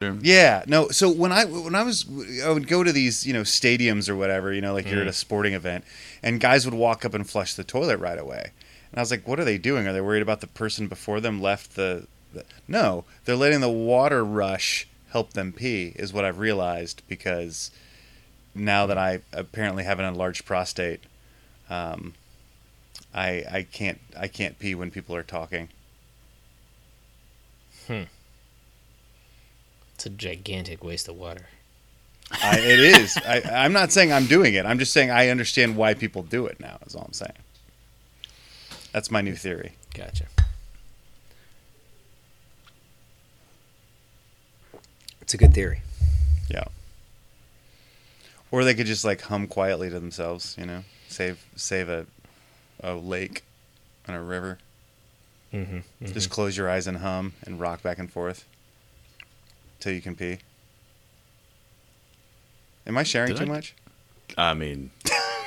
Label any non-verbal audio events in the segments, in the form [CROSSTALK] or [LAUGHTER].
Yeah, no. So when I when I was I would go to these you know stadiums or whatever you know like you're at Mm. a sporting event and guys would walk up and flush the toilet right away, and I was like, what are they doing? Are they worried about the person before them left the? the... No, they're letting the water rush help them pee. Is what I've realized because now that I apparently have an enlarged prostate, um, I I can't I can't pee when people are talking. It's a gigantic waste of water. I, it is. I, I'm not saying I'm doing it. I'm just saying I understand why people do it now. Is all I'm saying. That's my new theory. Gotcha. It's a good theory. Yeah. Or they could just like hum quietly to themselves. You know, save save a a lake and a river. Mm-hmm. Just close your eyes and hum and rock back and forth till you can pee. Am I sharing Did too I- much? I mean,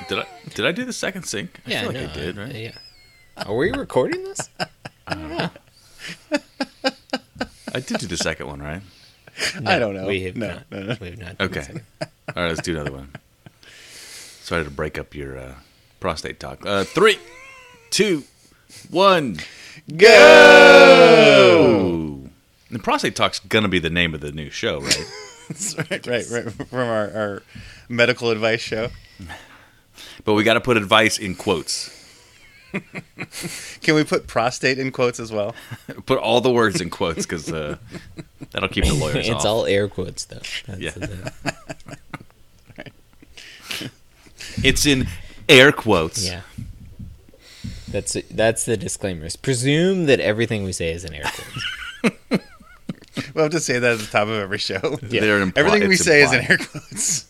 did I did I do the second sync? I yeah, feel like no, I did, right? Yeah. Are we recording this? [LAUGHS] I don't know. I did do the second one, right? [LAUGHS] I don't know. We have No, not. no, no. We have not. Okay. All right, let's do another one. Sorry to break up your uh, prostate talk. Uh, three, two, one, go! The prostate talk's gonna be the name of the new show, right? [LAUGHS] Right, right, right. From our, our medical advice show. but we got to put advice in quotes. Can we put prostate in quotes as well? [LAUGHS] Put all the words in quotes because uh, that'll keep the lawyers [LAUGHS] it's off. all air quotes though. That's Yeah. It's in air quotes. yeah. That's that's the disclaimers. Presume that everything we say is in air quotes. We'll have to say that at the top of every show. [LAUGHS] They're impli- Everything we it's say is in air quotes.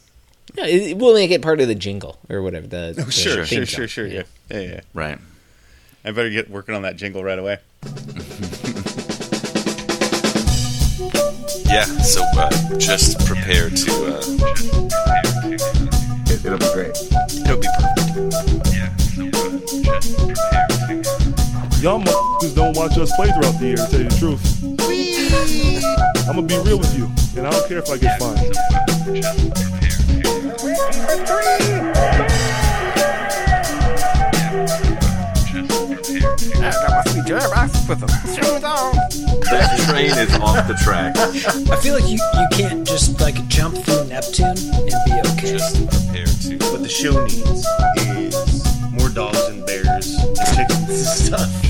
Yeah, it, we'll make it part of the jingle or whatever. The, the Oh, Sure, sure, sure, sure. Yeah. yeah, yeah. Right. I better get working on that jingle right away. [LAUGHS] Yeah. So uh, just prepare to. Uh, It, will be great. it'll be perfect. Y'all motherfuckers don't watch us play throughout the year, to tell you the truth. I'm gonna be real with you, and I don't care if I get fined. That train is off the track. I feel like you, you can't just like jump through Neptune and be okay. Just prepare to. What the show needs is more dogs and bears and chickens and [LAUGHS] stuff.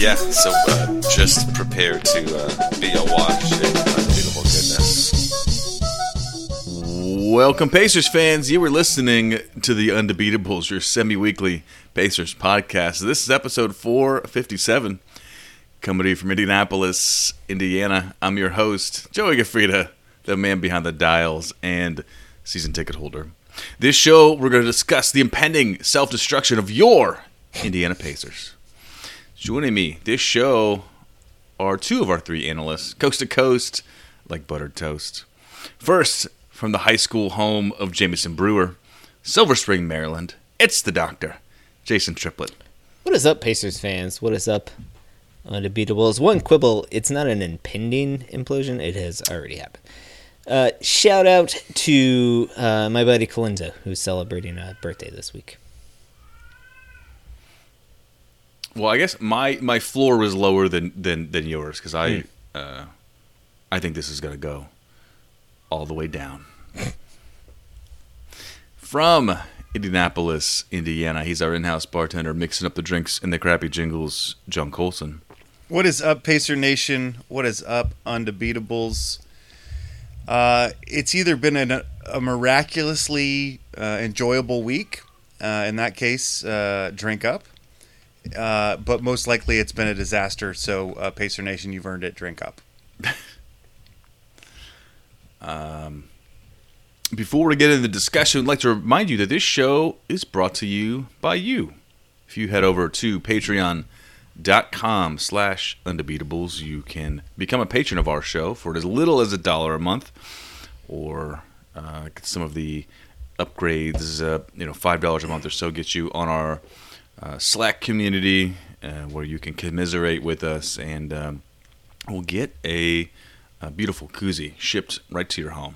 Yeah. So uh, just prepare to uh, be awash in unbeatable goodness. Welcome, Pacers fans. You were listening to the Undebeatables, your semi-weekly Pacers podcast. This is episode 457, coming to you from Indianapolis, Indiana. I'm your host, Joey Gafrida, the man behind the dials and season ticket holder. This show, we're going to discuss the impending self-destruction of your Indiana Pacers. Joining me this show are two of our three analysts, coast to coast, like buttered toast. First, from the high school home of Jameson Brewer, Silver Spring, Maryland, it's the doctor, Jason Triplett. What is up, Pacers fans? What is up, Undebeatables? One quibble: it's not an impending implosion; it has already happened. Uh, shout out to uh, my buddy Kalinza, who's celebrating a birthday this week. Well, I guess my, my floor was lower than than, than yours because I uh, I think this is gonna go all the way down. [LAUGHS] From Indianapolis, Indiana, he's our in-house bartender, mixing up the drinks and the crappy jingles. John Colson. What is up, Pacer Nation? What is up, Undebeatables? Uh, it's either been an, a miraculously uh, enjoyable week. Uh, in that case, uh, drink up. Uh, but most likely it's been a disaster. So, uh, Pacer Nation, you've earned it. Drink up. [LAUGHS] Before we get into the discussion, I'd like to remind you that this show is brought to you by you. If you head over to patreon.com slash undebeatables, you can become a patron of our show for as little as a dollar a month or uh, some of the upgrades, uh, you know, $5 a month or so gets you on our uh, Slack community uh, where you can commiserate with us and um, we'll get a a beautiful koozie shipped right to your home.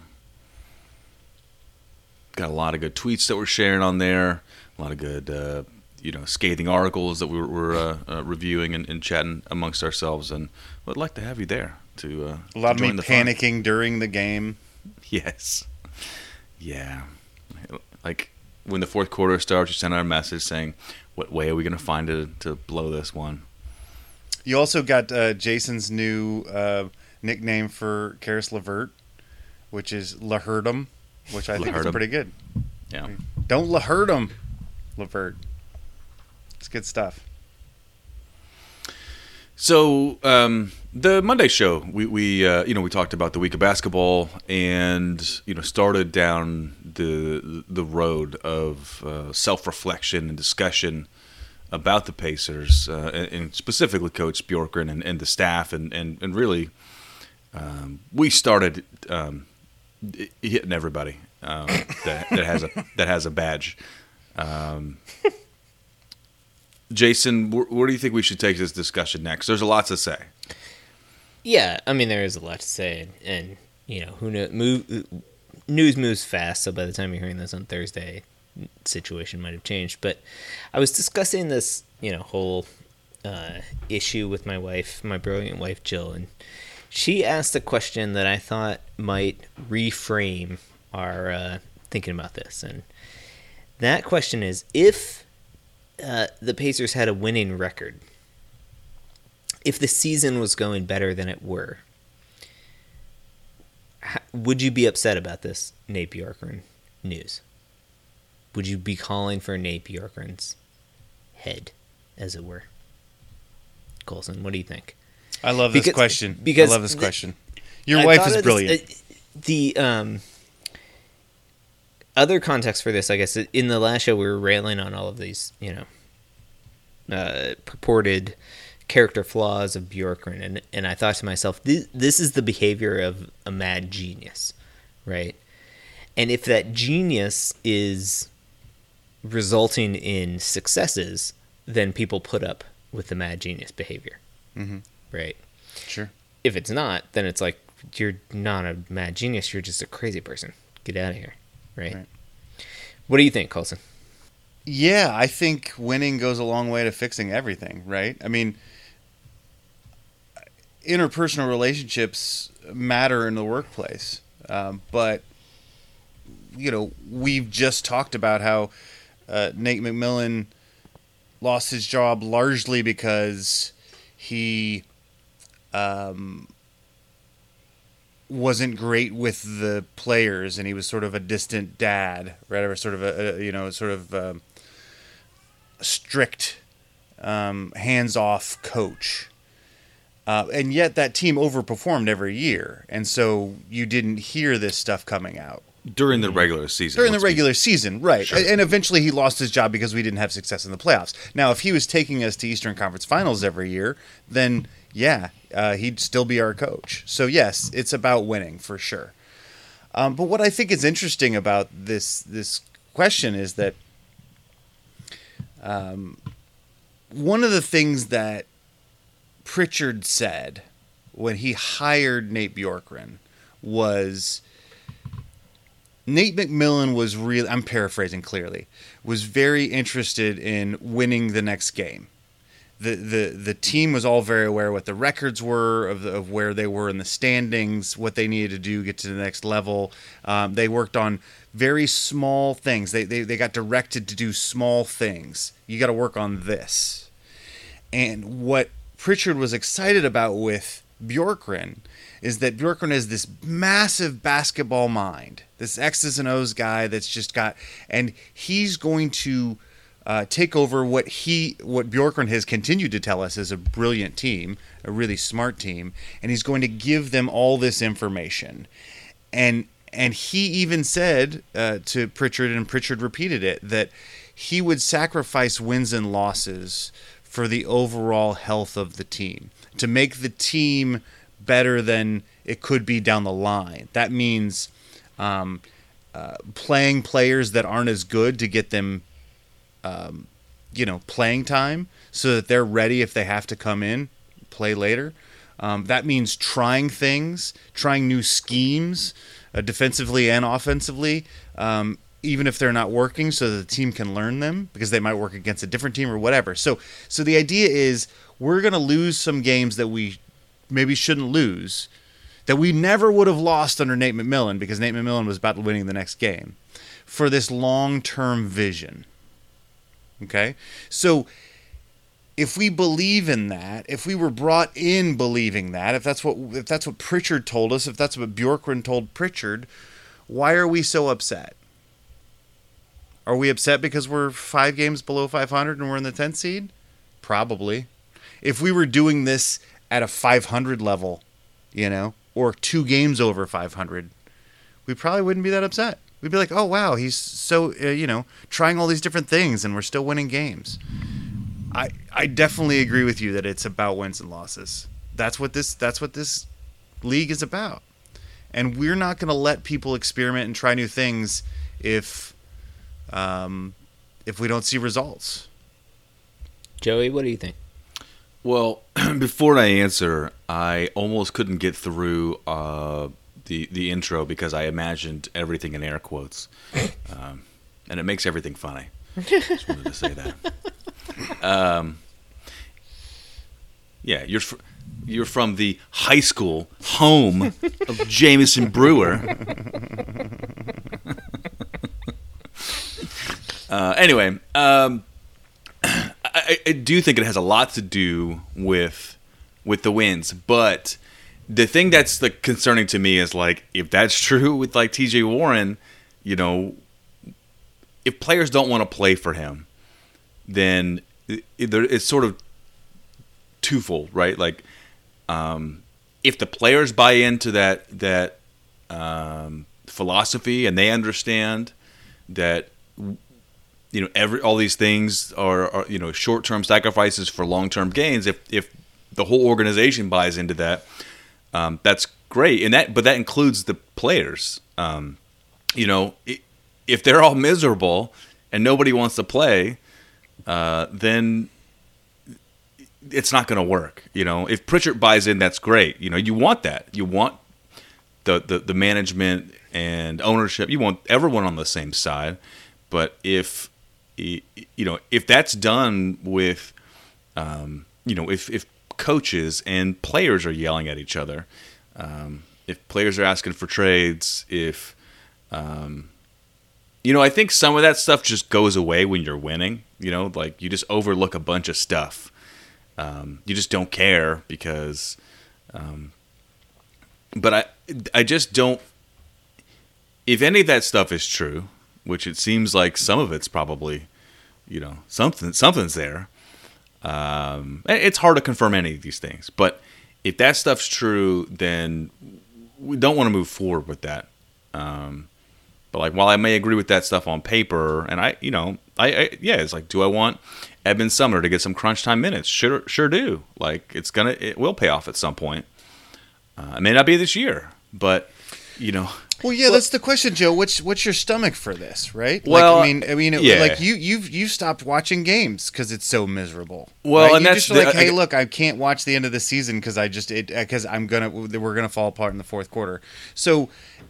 Got a lot of good tweets that we're sharing on there. A lot of good, uh, you know, scathing articles that we were, were uh, uh, reviewing and, and chatting amongst ourselves. And would like to have you there to uh, A lot to of me the fun. panicking during the game. Yes. Yeah. Like when the fourth quarter starts, you send out a message saying, "What way are we going to find to to blow this one?" You also got uh, Jason's new uh, nickname for Caris LeVert, which is Laherdum, which I think is pretty good. Yeah. Don't Laherd him, LeVert. It's good stuff. So um, the Monday show, we, we uh, you know we talked about the week of basketball and you know started down the the road of uh, self reflection and discussion about the Pacers uh, and, and specifically Coach Bjorkgren and, and the staff and and, and really um, we started um, hitting everybody um, that, that has a that has a badge. Jason, wh- where do you think we should take this discussion next? There's a lot to say. Yeah, I mean there is a lot to say, and, and you know who knows. Move, news moves fast, so by the time you're hearing this on Thursday, situation might have changed. But I was discussing this, you know, whole uh, issue with my wife, my brilliant wife Jill, and she asked a question that I thought might reframe our uh, thinking about this, and that question is if uh, the Pacers had a winning record if the season was going better than it were, would you be upset about this Nate Bjorkgren news? Would you be calling for Nate Bjorkgren's head, as it were? Colson, what do you think? I love this question. because I love this question. Your I wife is of this- brilliant. uh, the um, other context for this, I guess, in the last show we were railing on all of these, you know, uh, purported character flaws of Bjorkgren, and and I thought to myself, this, this is the behavior of a mad genius, right? And if that genius is resulting in successes, then people put up with the mad genius behavior, Mhm. right? sure. if it's not, then it's like you're not a mad genius. You're just a crazy person. Get out of here, right? Right. What do you think, Colson? Yeah, I think winning goes a long way to fixing everything, right? I mean, interpersonal relationships matter in the workplace, um, but you know we've just talked about how uh, Nate McMillan lost his job largely because he um, wasn't great with the players, and he was sort of a distant dad, right? Or sort of a, a you know sort of um, strict, um, hands-off coach. Uh, and yet that team overperformed every year, and so you didn't hear this stuff coming out during the regular season. during the regular season, right? Sure. And eventually he lost his job because we didn't have success in the playoffs. Now, if he was taking us to Eastern Conference Finals every year, then yeah, uh, he'd still be our coach. So yes, it's about winning for sure. Um, but what I think is interesting about this this question is that um, one of the things that Pritchard said when he hired Nate Bjorkgren was Nate McMillan was really I'm paraphrasing clearly was very interested in winning the next game. The the the team was all very aware what the records were of the, of where they were in the standings, what they needed to do to get to the next level. Um, they worked on very small things. They, they they got directed to do small things. You got to work on this. And what Pritchard was excited about with Bjorkgren is that Bjorkgren has this massive basketball mind, this X's and O's guy that's just got, and he's going to uh, take over what he, what Bjorkgren has continued to tell us is a brilliant team, a really smart team, and he's going to give them all this information, and and he even said uh, to Pritchard, and Pritchard repeated it that he would sacrifice wins and losses for the overall health of the team to make the team better than it could be down the line. That means um, uh, playing players that aren't as good to get them, um, you know, playing time so that they're ready if they have to come in, play later. Um, that means trying things, trying new schemes, uh, defensively and offensively, um, even if they're not working, so that the team can learn them because they might work against a different team or whatever. So, so the idea is we're going to lose some games that we maybe shouldn't lose, that we never would have lost under Nate McMillan because Nate McMillan was about winning the next game, for this long-term vision. Okay, so if we believe in that, if we were brought in believing that, if that's what if that's what Pritchard told us, if that's what Bjorkgren told Pritchard, why are we so upset? Are we upset because we're five games below 500 and we're in the 10th seed? Probably. If we were doing this at a 500 level, you know, or two games over 500, we probably wouldn't be that upset. We'd be like, oh wow, he's so uh, you know trying all these different things and we're still winning games. I I definitely agree with you that it's about wins and losses. That's what this that's what this league is about. And we're not going to let people experiment and try new things if um, if we don't see results. Joey, what do you think? Well, [CLEARS THROAT] before I answer, I almost couldn't get through uh, the the intro because I imagined everything in air quotes, um, and it makes everything funny. Just wanted to say that. Um, yeah, you're fr- you're from the high school home of Jameson Brewer. [LAUGHS] uh, anyway, um, I, I do think it has a lot to do with with the wins, but the thing that's like concerning to me is like if that's true with like TJ Warren, you know, if players don't want to play for him, then it, it, it's sort of twofold, right? Like, um, if the players buy into that that um, philosophy and they understand that you know every all these things are, are you know short term sacrifices for long term gains. If if the whole organization buys into that, um, that's great. And that but that includes the players. Um, you know, if they're all miserable and nobody wants to play, uh, then it's not going to work. You know, if Pritchard buys in, that's great. You know, you want that. You want the, the, the management and ownership. You want everyone on the same side. But if you know if that's done with, um, you know, if if coaches and players are yelling at each other, um, if players are asking for trades, if um, you know, I think some of that stuff just goes away when you're winning. You know, like you just overlook a bunch of stuff. Um, you just don't care because, um, but I, I just don't. If any of that stuff is true, which it seems like some of it's probably, you know, something something's there. Um, it's hard to confirm any of these things, but if that stuff's true, then we don't want to move forward with that. Um, but like, while I may agree with that stuff on paper, and I, you know, I, I yeah, it's like, do I want Edmond Sumner to get some crunch time minutes? Sure, sure do. Like, it's gonna, it will pay off at some point. Uh, it may not be this year, but you know. Well, yeah, well, that's the question, Joe. What's what's your stomach for this, right? Well, like, I mean, I mean, it, yeah. like you you've you stopped watching games because it's so miserable. Well, right? and you that's just like, hey, I, look, I can't watch the end of the season because I just it uh, because I'm gonna we're gonna fall apart in the fourth quarter. So,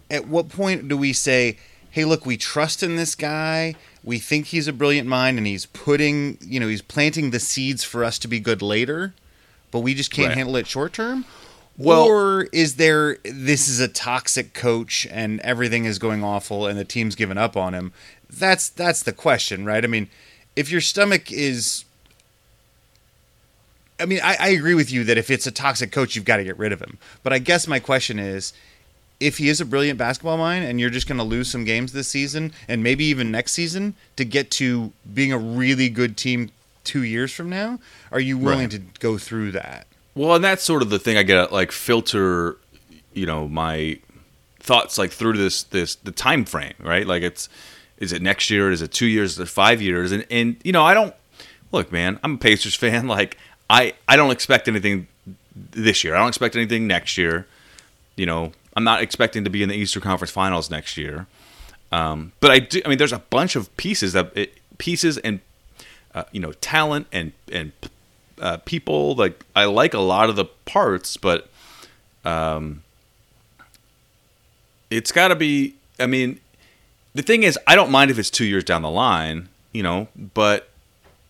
at what point do we say? hey, look, we trust in this guy. We think he's a brilliant mind, and he's putting, you know, he's planting the seeds for us to be good later, but we just can't Right. handle it short term. Well- or is there this is a toxic coach and everything is going awful and the team's given up on him? That's that's the question, right? I mean, if your stomach is I mean, I, I agree with you that if it's a toxic coach, you've got to get rid of him. But I guess my question is, if he is a brilliant basketball mind and you're just going to lose some games this season and maybe even next season to get to being a really good team two years from now, are you willing Right. to go through that? Well, and that's sort of the thing I get like filter, you know, my thoughts like through this this the time frame, right? Like it's is it next year? Is it two years? Is it five years? And and you know, I don't look, man. I'm a Pacers fan. [LAUGHS] Like I I don't expect anything this year. I don't expect anything next year. You know, I'm not expecting to be in the Eastern Conference Finals next year. Um, but I do. I mean, there's a bunch of pieces that it, pieces and uh, you know talent and and uh, people. Like I like a lot of the parts, but um, it's got to be. I mean, the thing is, I don't mind if it's two years down the line, you know, but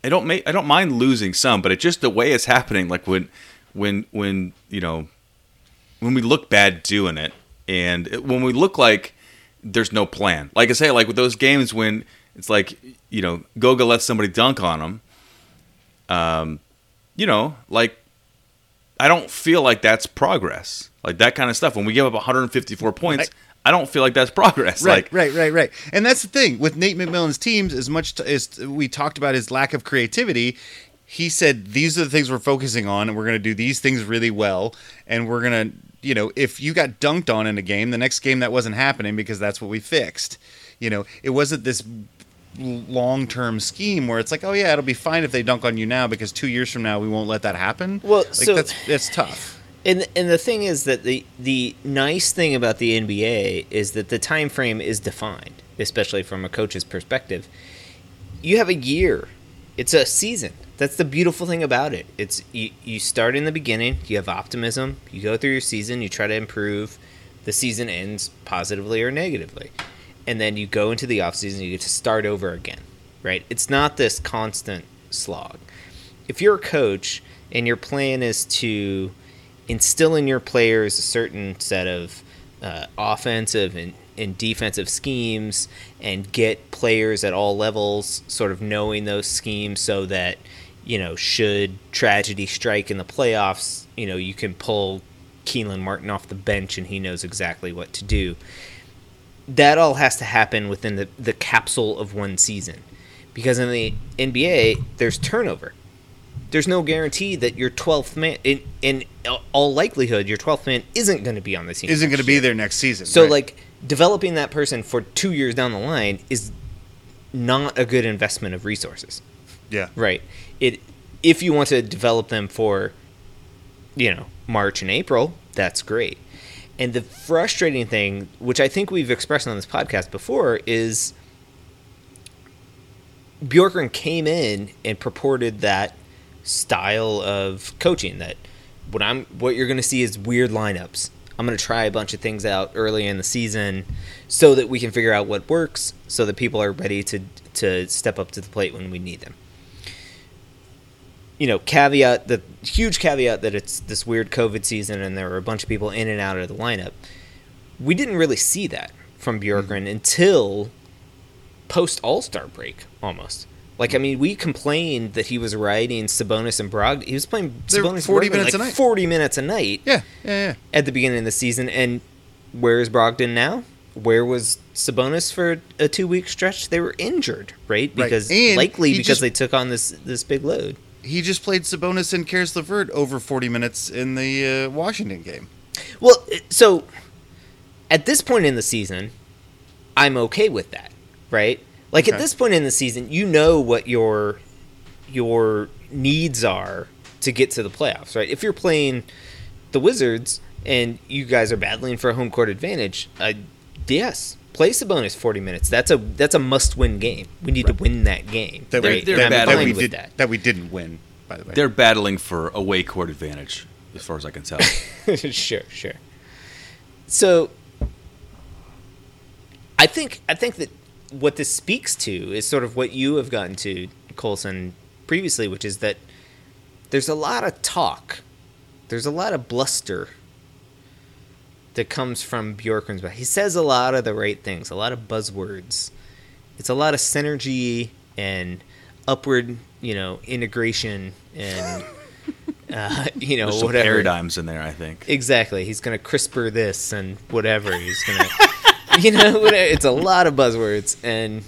I don't make I don't mind losing some, but it's just the way it's happening. Like when when when you know when we look bad doing it, and it, when we look like there's no plan. Like I say, like with those games when it's like you know Goga lets somebody dunk on him. Um, you know, like I don't feel like that's progress. Like that kind of stuff. When we give up 154 points, I, don't feel like that's progress. Right, like right, right, right. And that's the thing with Nate McMillan's teams. As much t- as we talked about his lack of creativity, he said these are the things we're focusing on, and we're going to do these things really well, and we're going to, you know, if you got dunked on in a game, the next game that wasn't happening because that's what we fixed. You know, it wasn't this long term scheme where it's like, oh yeah, it'll be fine if they dunk on you now because two years from now we won't let that happen. Well, like so- that's that's tough. And and the thing is that the the nice thing about the NBA is that the time frame is defined, especially from a coach's perspective. You have a year. It's a season. That's the beautiful thing about it. It's you, you start in the beginning, you have optimism, you go through your season, you try to improve. The season ends positively or negatively. And then you go into the offseason, you get to start over again. Right? It's not this constant slog. If you're a coach and your plan is to instill in your players a certain set of uh, offensive and, and defensive schemes and get players at all levels sort of knowing those schemes so that you know should tragedy strike in the playoffs you know you can pull Kelan Martin off the bench and he knows exactly what to do that all has to happen within the, the capsule of one season. Because in the NBA there's turnover. There's no guarantee that your 12th man in in all likelihood your 12th man isn't going to be on the team Isn't going to be there next season. so right. like developing that person for 2 years down the line is not a good investment of resources. Yeah, right. It if you want to develop them for you know March and April that's great and the frustrating thing which I think we've expressed on this podcast before is Bjorkgren came in and purported that style of coaching that what I'm what you're going to see is weird lineups. I'm going to try a bunch of things out early in the season so that we can figure out what works so that people are ready to to step up to the plate when we need them. You know, caveat the huge caveat that it's this weird COVID season and there were a bunch of people in and out of the lineup. We didn't really see that from Bjorkgren mm-hmm. until post All Star break almost. Like I mm-hmm. mean, we complained that he was riding Sabonis and Brogdon. He was playing Sabonis 40 Brogdon minutes like a night. Forty minutes a night yeah, yeah, yeah. at the beginning of the season. And where is Brogdon now? Where was Sabonis for a two week stretch? They were injured, right? Right. Because And likely because just- they took on this this big load. He just played Sabonis and Caris LeVert over 40 minutes in the uh, Washington game. Well, so at this point in the season, I'm okay with that, right? Like at this point in the season, you know what your your needs are to get to the playoffs, right? If you're playing the Wizards and you guys are battling for a home court advantage, uh, yes, play Sabonis 40 minutes. That's a that's a must-win game. We need to win that game. That right? we, And I'm bad- that we with did that. that we didn't win. By the way, they're battling for away court advantage, as far as I can tell. [LAUGHS] sure, sure. So I think I think that what this speaks to is sort of what you have gotten to, Colson, previously, which is that there's a lot of talk, there's a lot of bluster that comes from Bjorkgren's mouth. He says a lot of the right things, a lot of buzzwords. It's a lot of synergy and upward, you know, integration and [LAUGHS] uh, you know There's some whatever. paradigms in there, I think. Exactly. He's gonna CRISPR this and whatever. He's gonna, [LAUGHS] you know, whatever. it's a lot of buzzwords and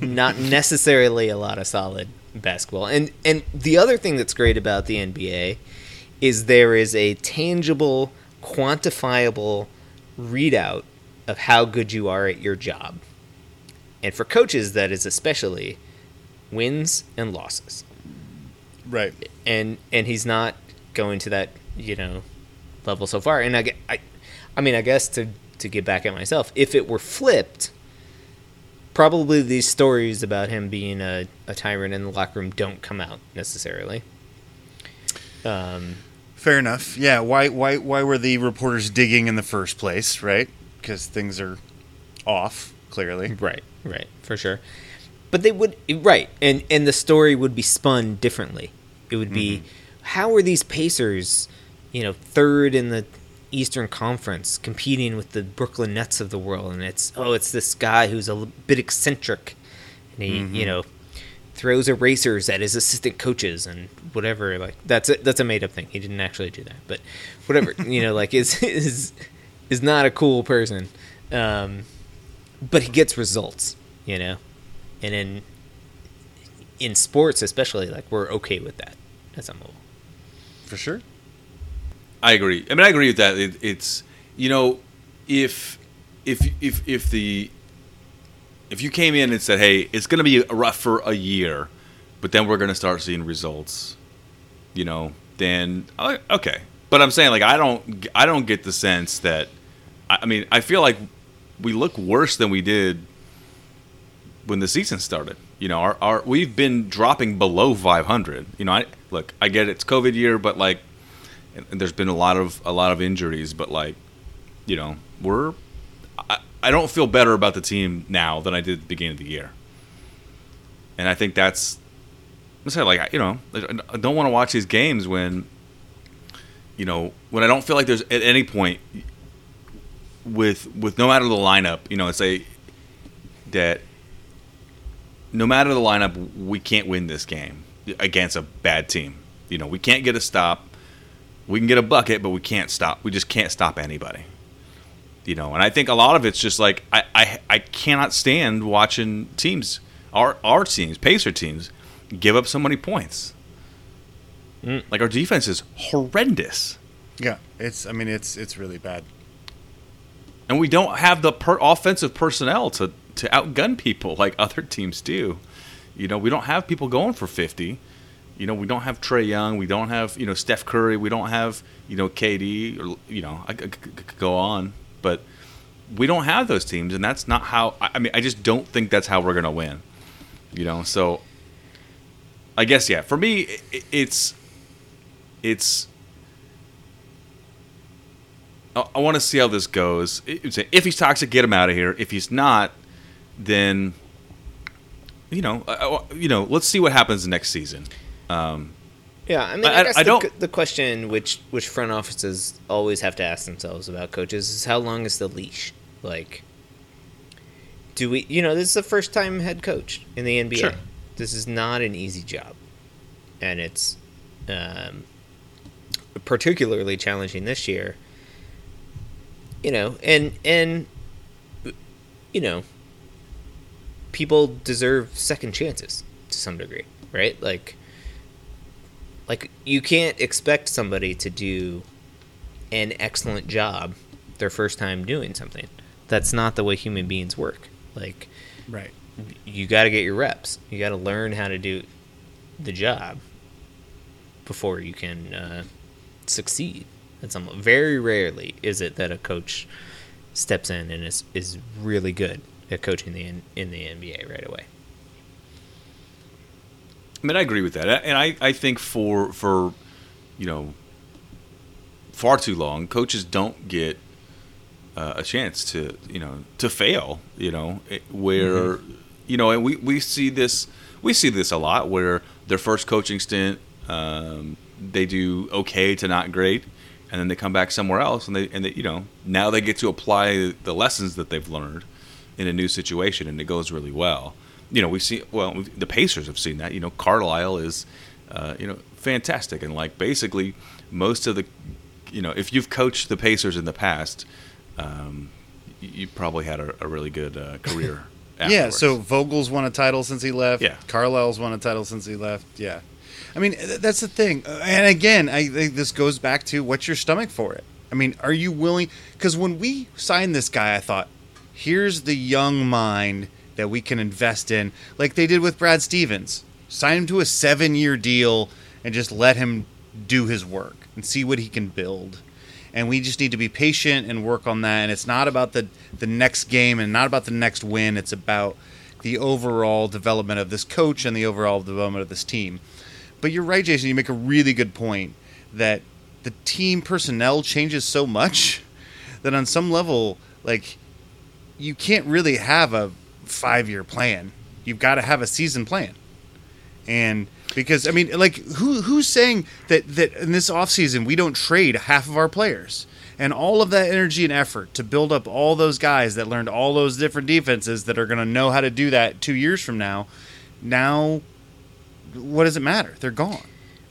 not [LAUGHS] necessarily a lot of solid basketball. And and the other thing that's great about the NBA is there is a tangible, quantifiable readout of how good you are at your job. And for coaches, that is especially wins and losses right. and and he's not going to that you know level so far. And I, I, I mean, I guess to to get back at myself, if it were flipped, probably these stories about him being a, a tyrant in the locker room don't come out necessarily. Um, Fair enough. Yeah. Why? Why? Why were the reporters digging in the first place? Right? Because things are off. Clearly. Right, right, for sure. But they would right, and and the story would be spun differently. It would be mm-hmm. how are these Pacers, you know, third in the Eastern Conference, competing with the Brooklyn Nets of the world, and it's oh, it's this guy who's a bit eccentric, and he you mm-hmm. know throws erasers at his assistant coaches and whatever. Like that's a, that's a made up thing. He didn't actually do that, but whatever. [LAUGHS] you know, like is is is not a cool person. Um, but he gets results, you know, and in in sports especially, like we're okay with that at some level. For sure. I agree. I mean, I agree with that. It, it's you know, if if if if the if you came in and said, "Hey, it's going to be rough for a year, but then we're going to start seeing results," you know, then uh, okay. But I'm saying, like, I don't I don't get the sense that. I mean, I feel like we look worse than we did when the season started. You know, our, our we've been dropping below 500. You know, I look, I get it's COVID year, but like, and, there's been a lot of a lot of injuries, but like, you know, we're. I don't feel better about the team now than I did at the beginning of the year, and I think that's. I'm saying like you know I don't want to watch these games when. You know when I don't feel like there's at any point with with no matter the lineup, you know, say that no matter the lineup, we can't win this game against a bad team. You know, we can't get a stop. We can get a bucket, but we can't stop. We just can't stop anybody. You know, and I think a lot of it's just like I I, I cannot stand watching teams, our our teams, Pacer teams, give up so many points. Mm. Like our defense is horrendous. Yeah. It's. I mean, it's. It's really bad. and we don't have the per- offensive personnel to to outgun people [LAUGHS] like other teams do. You know, we don't have people going for fifty. You know, we don't have Trae Young. We don't have you know Steph Curry. We don't have you know KD. Or you know, I could could- could go on, but we don't have those teams, and that's not how. I mean, I just don't think that's how we're gonna win. You know, so I guess yeah. For me, it's it's I, want to see how this goes. If he's toxic, get him out of here. If he's not, then you know, you know, let's see what happens next season. Um, Yeah, I mean, I- I, I- guess I the, don't- the question which which front offices always have to ask themselves about coaches is how long is the leash? Like, do we? You know, this is the first time head coach in the NBA. Sure. This is not an easy job, and it's um, particularly challenging this year. You know, and and you know, people deserve second chances to some degree, right? Like like you can't expect somebody to do an excellent job their first time doing something. That's not the way human beings work. Like Right. you got to get your reps. You got to learn how to do the job before you can uh, succeed. At some very rarely is it that a coach steps in and is is really good at coaching the in, in the NBA right away. I mean, I agree with that, and I, I think for for you know far too long, coaches don't get uh, a chance to you know to fail. You know it- where you know, and we, we see this we see this a lot where their first coaching stint um, they do okay to not great, and then they come back somewhere else, and they and they, you know now they get to apply the lessons that they've learned in a new situation, and it goes really well. You know, we see well we've, the Pacers have seen that. You know, Carlisle is uh, you know fantastic, and like basically most of the you know if you've coached the Pacers in the past, um, you, probably had a, a really good uh, career. [LAUGHS] Yeah, so Vogel's won a title since he left. Yeah. Carlisle's won a title since he left. Yeah. I mean, th- that's the thing. Uh, And again, I think this goes back to what's your stomach for it? I mean, are you willing? Because when we signed this guy, I thought, here's the young mind that we can invest in, like they did with Brad Stevens. Sign him to a seven year deal and just let him do his work and see what he can build. And we just need to be patient and work on that. And it's not about the the next game and not about the next win. It's about the overall development of this coach and the overall development of this team. But you're right jason you make a really good point that the team personnel changes so much [LAUGHS] that on some level, like you can't really have a five year plan. You've got to have a season plan. And because I mean, like who who's saying that that in this offseason we don't trade half of our players? And all of that energy and effort to build up all those guys that learned all those different defenses that are going to know how to do that 2 years from now. Now what does it matter? They're gone.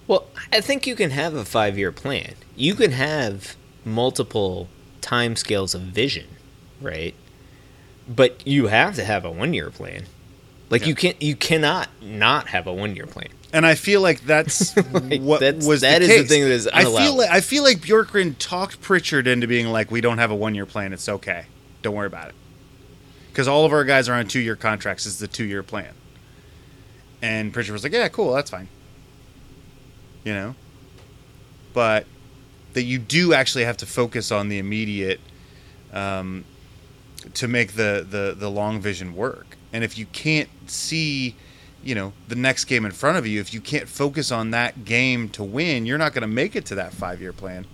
Well, I think you can have a five year plan. You can have multiple time scales of vision, right? But you have to have a one year plan. Like Yeah. you can't you cannot not have a one year plan. And I feel like that's [LAUGHS] Like, what that's- was that the is the thing that is I feel like I feel like Bjorkgren talked Pritchard into being like, "We don't have a one year plan. It's okay. Don't worry about it." Because all of our guys are on two year contracts. It's the two year plan. And Pritchard was like, "Yeah, cool. That's fine." You know, but that you do actually have to focus on the immediate um, to make the, the the long vision work. And if you can't see, you know, the next game in front of you, if you can't focus on that game to win, you're not going to make it to that five year plan.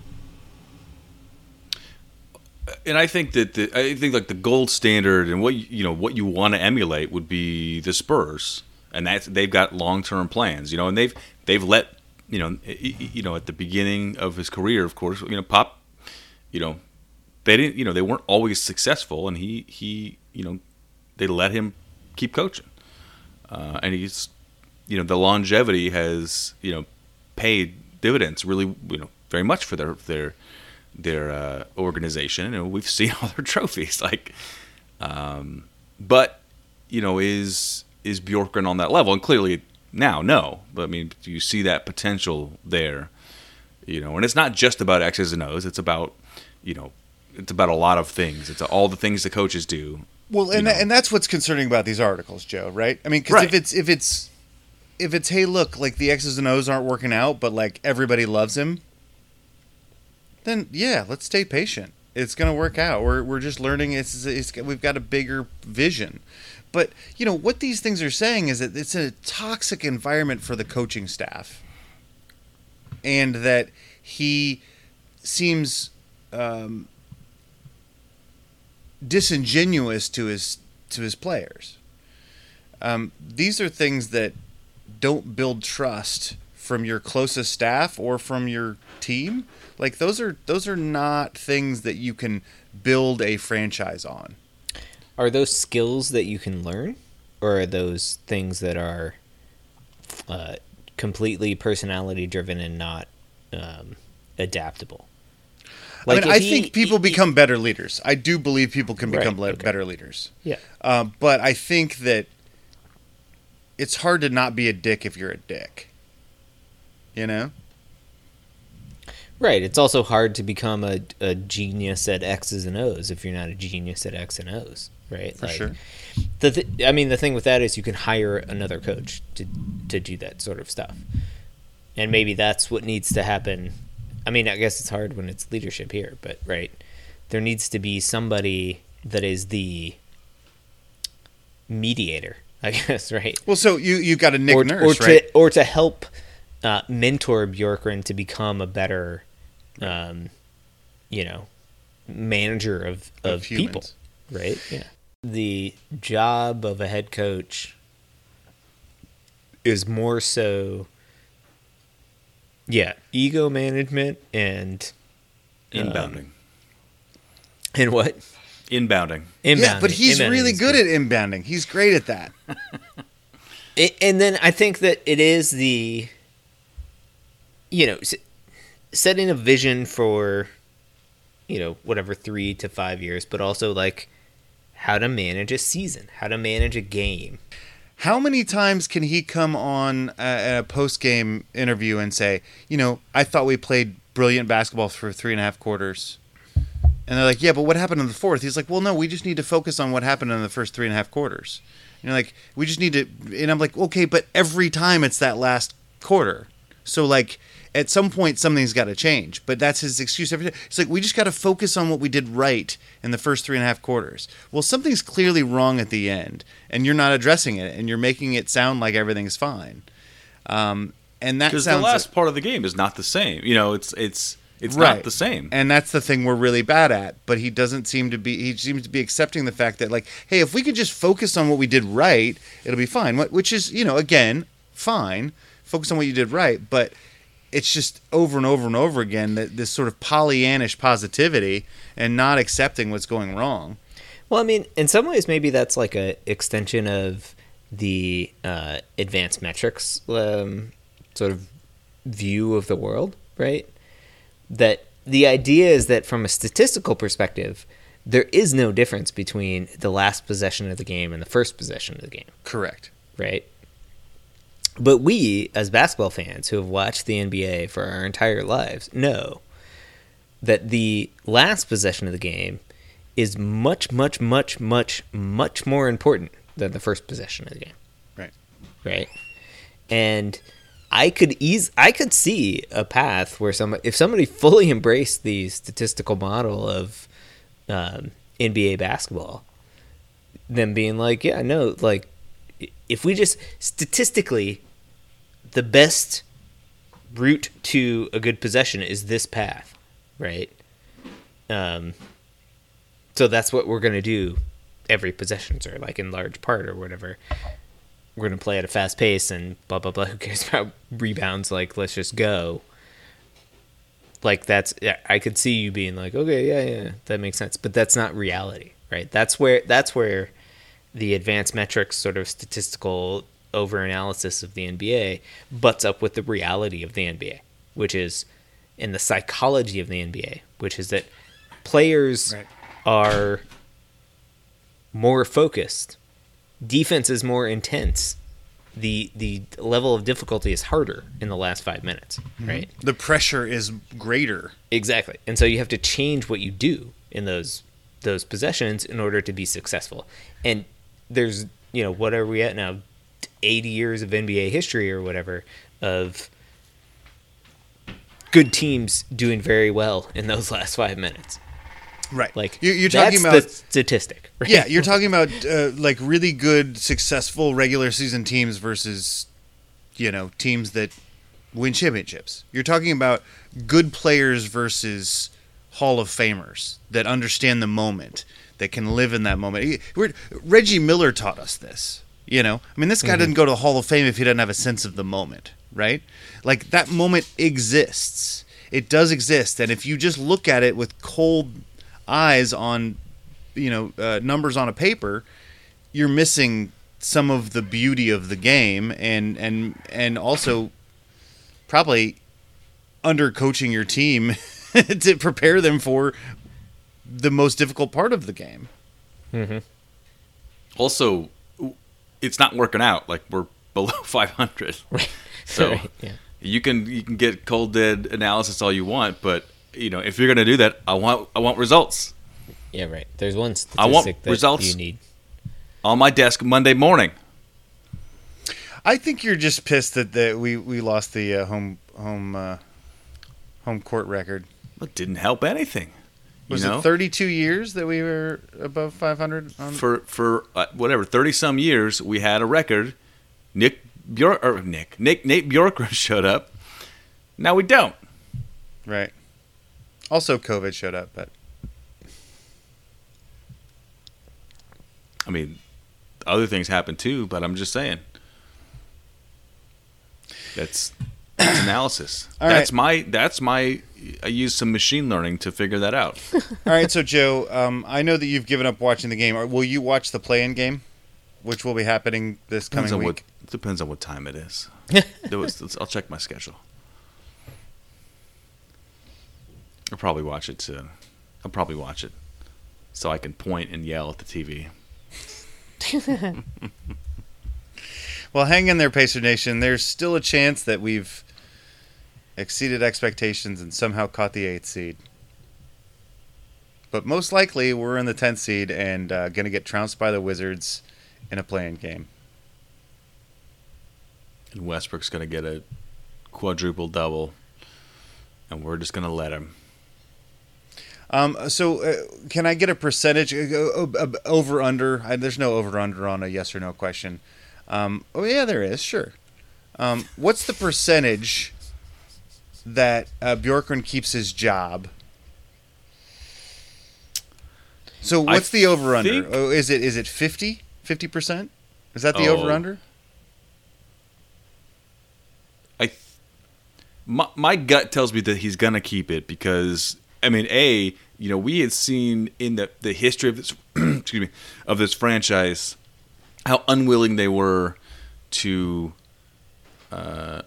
and I think that the, I think like the gold standard and what you know what you want to emulate would be the Spurs, and that's they've got long term plans, you know, and they've they've let you know you know at the beginning of his career, of course, you know, Pop, you know, they didn't you know they weren't always successful, and he he you know they let him keep coaching, uh, and he's you know the longevity has you know paid dividends really you know very much for their their their uh, organization. And we've [LAUGHS] seen all their trophies like um, but you know is is Bjorkgren on that level? And clearly now no. But I mean do you see that potential there you know. And it's not just about X's and O's. It's about you know it's about a lot of things it's all the things the coaches do Well, and know. and that's what's concerning about these articles, Joe. Right? I mean, because Right. if it's if it's if it's hey, look, like the X's and O's aren't working out, but like everybody loves him, then yeah, let's stay patient. It's gonna work out. We're we're just learning. It's, it's we've got a bigger vision. But you know what these things are saying is that it's a toxic environment for the coaching staff, and that he seems um, disingenuous to his to his players. Um, these are things that don't build trust from your closest staff or from your team. Like those are those are not things that you can build a franchise on. Are those skills that you can learn, or are those things that are uh, completely personality driven and not um, adaptable? I mean, I he- think people he- become better leaders. I do believe people can become Right, le- okay. better leaders. Yeah. Um, but I think that it's hard to not be a dick if you're a dick. You know? Right. It's also hard to become a, a genius at X's and O's if you're not a genius at X and O's, right? For sure. The th- I mean, the thing with that is you can hire another coach to to do that sort of stuff, and maybe that's what needs to happen. I mean, I guess it's hard when it's leadership here, but right, there needs to be somebody that is the mediator, [LAUGHS] I guess, right? Well, so you you got a Nick or, Nurse, or right? to or to help uh, mentor Bjorkgren to become a better, um, you know, manager of of, Of people, right? Yeah. The job of a head coach is more so, yeah, ego management and um, inbounding and what inbounding Inbounding. yeah, inbounding. but he's Inbounding really is good at inbounding. He's great at that. It, and then I think that it is the, you know, s- setting a vision for, you know, whatever three to five years, but also like how to manage a season, how to manage a game. How many times can he come on a, a post game interview and say, you know, I thought we played brilliant basketball for three and a half quarters? And they're like, yeah, but what happened in the fourth? He's like, well, no, we just need to focus on what happened in the first three and a half quarters. And you're like, we just need to. And I'm like, okay, but every time it's that last quarter. So, like, at some point, something's got to change. But that's his excuse every time. It's like, we just got to focus on what we did right in the first three and a half quarters. Well, something's clearly wrong at the end, and you're not addressing it, and you're making it sound like everything's fine. Um, and that Because the last part of the game is not the same. You know, it's it's it's right not the same. and that's the thing we're really bad at. But he doesn't seem to be. He seems to be accepting the fact that like, hey, if we could just focus on what we did right, it'll be fine. What- Which is, you know, again, fine. Focus on what you did right, but it's just over and over and over again that this sort of Pollyannish positivity and not accepting what's going wrong. Well, I mean, in some ways, maybe that's like a extension of the uh, advanced metrics um, sort of view of the world, right? That the idea is that from a statistical perspective, there is no difference between the last possession of the game and the first possession of the game, Correct. right? But we, as basketball fans who have watched the NBA for our entire lives, know that the last possession of the game is much, much, much, much, much more important than the first possession of the game. Right. Right. And I could ease I could see a path where some if somebody fully embraced the statistical model of um, NBA basketball, them being like, yeah, no, like if we just statistically, the best route to a good possession is this path, right? Um, so that's what we're gonna do every possessions or like in large part or whatever. We're gonna play at a fast pace and blah blah blah. [LAUGHS] Who cares about rebounds? Like let's just go. Like that's I could see you being like, okay, yeah, yeah, that makes sense. But that's not reality, right? That's where that's where the advanced metrics sort of statistical over analysis of the NBA butts up with the reality of the NBA, which is in the psychology of the NBA, which is that players Right. are more focused, defense is more intense, the the level of difficulty is harder in the last five minutes, mm-hmm. right? The pressure is greater. Exactly. And so you have to change what you do in those those possessions in order to be successful. And there's, you know, what are we at now? 80 years of NBA history or whatever of good teams doing very well in those [LAUGHS] last 5 minutes. Right. Like you're, you're talking that's about the statistic. [LAUGHS] Right? yeah, you're talking about uh, like really good, successful regular season teams versus, you know, teams that win championships. You're talking about good players versus Hall of Famers that understand the moment, that can live in that moment. He- Reggie Miller taught us this. You know, I mean, this guy didn't go to the Hall of Fame if he didn't have a sense of the moment, right? Like that moment exists. It does exist, and if you just look at it with cold eyes on you know uh, numbers on a paper you're missing some of the beauty of the game and and and also probably under coaching your team [LAUGHS] to prepare them for the most difficult part of the game also, it's not working out. Like we're [LAUGHS] below 500. [LAUGHS] So [LAUGHS] Right, yeah. you can you can get cold dead analysis all you want, but you know if you're gonna do that, I want I want results Yeah, right. There's one statistic I want that results. you need. on my desk Monday morning. i think you're just pissed that, that we we lost the uh, home home uh, home court record It didn't help anything. Was know, it 32 years that we were above 500 on for for uh, whatever thirty some years, we had a record. Nick Bjork or Nick Nick Nate Bjorkgren [LAUGHS] showed up. Now we don't. right also covid showed up but I mean, other things happen too, but I'm just saying. That's, that's analysis. All that's right. my that's my I use some machine learning to figure that out. [LAUGHS] All right, so Joe, um, I know that you've given up watching the game. Will you watch the play-in game, which will be happening this coming Depends on week? what depends on what time it is. [LAUGHS] There was- I'll check my schedule. I'll probably watch it too. I'll probably watch it so I can point and yell at the TV. [LAUGHS] Well, hang in there, Pacer Nation. There's still a chance that we've exceeded expectations and somehow caught the eighth seed. But most likely, we're in the tenth seed and uh, going to get trounced by the Wizards in a play-in game. And Westbrook's going to get a quadruple double, and we're just going to let him. Um, so, uh, can I get a percentage uh, uh, uh, over under? I, there's no over under on a yes or no question. Um, oh yeah, there is. Sure. Um, what's the percentage that uh, keeps his job? So I what's the over under? Oh, is it is it 50? 50%? Is that the Oh. over under? I th- my, my gut tells me that he's gonna keep it because I mean, a you know we had seen in the the history of this [CLEARS THROAT] excuse me of this franchise how unwilling they were to uh,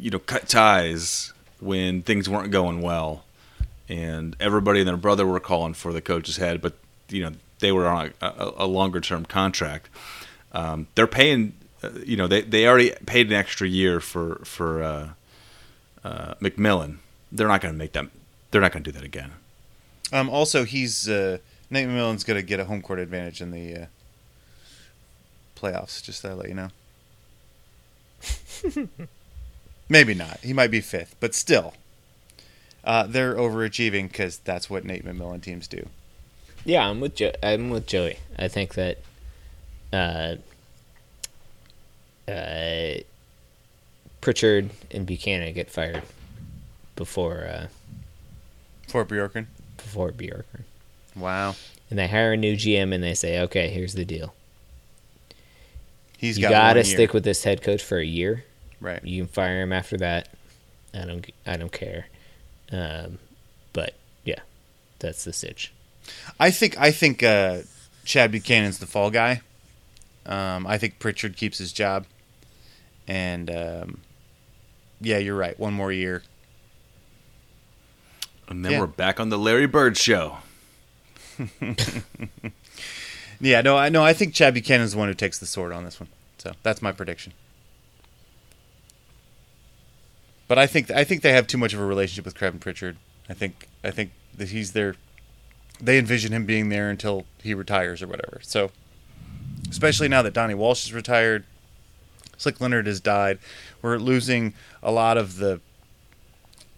you know cut ties when things weren't going well, and everybody and their brother were calling for the coach's head, but you know they were on a, a, a longer term contract. Um, they're paying, uh, you know, they, they already paid an extra year for for uh, uh, McMillan. They're not going to make that. They're not going to do that again. Um, also, he's uh, Nate McMillan's going to get a home court advantage in the uh, playoffs. Just to let you know. [LAUGHS] Maybe not. He might be fifth, but still, uh, they're overachieving because that's what Nate McMillan teams do. Yeah, I'm with jo- I'm with Joey. I think that uh, uh, Pritchard and Buchanan get fired before uh, Fort Bjorkgren. before Bjorkgren. Wow, And they hire a new GM and they say, "Okay, here's the deal. he's you got got to stick with this head coach for a year. Right. You can fire him after that. I don't I don't care. Um, but yeah, that's the sitch. I think I think uh, Chad Buchanan's the fall guy. Um, I think Pritchard keeps his job, and um, yeah, you're right. One more year. And then Yeah. we're back on the Larry Bird show. [LAUGHS] Yeah, no, I no, I think Chad Buchanan's the one who takes the sword on this one. So that's my prediction. But I think I think they have too much of a relationship with Kevin Pritchard. I think I think that he's there. They envision him being there until he retires or whatever. So, especially now that Donnie Walsh is retired, Slick Leonard has died, we're losing a lot of the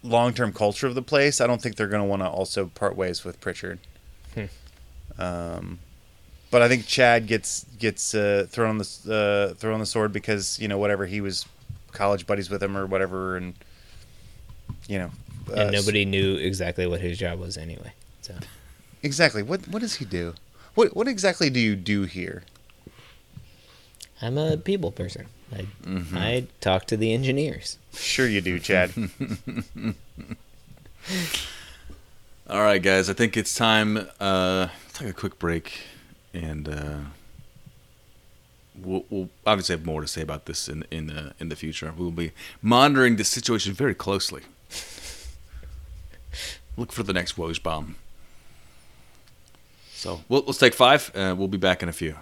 long-term culture of the place. I don't think they're going to want to also part ways with Pritchard. Um, but I think Chad gets gets uh, thrown the uh, thrown the sword because you know whatever he was college buddies with him or whatever, and you know, uh, And nobody knew exactly what his job was anyway. So exactly what what does he do? What what exactly do you do here? I'm a people person. I I talk to the engineers. Sure, you do, Chad. [LAUGHS] [LAUGHS] All right, guys. I think it's time. Uh, take a quick break, and uh, we'll, we'll obviously have more to say about this in in uh, in the future. We'll be monitoring the situation very closely. Look for the next Woj bomb. So we'll, let's take five. Uh, we'll be back in a few.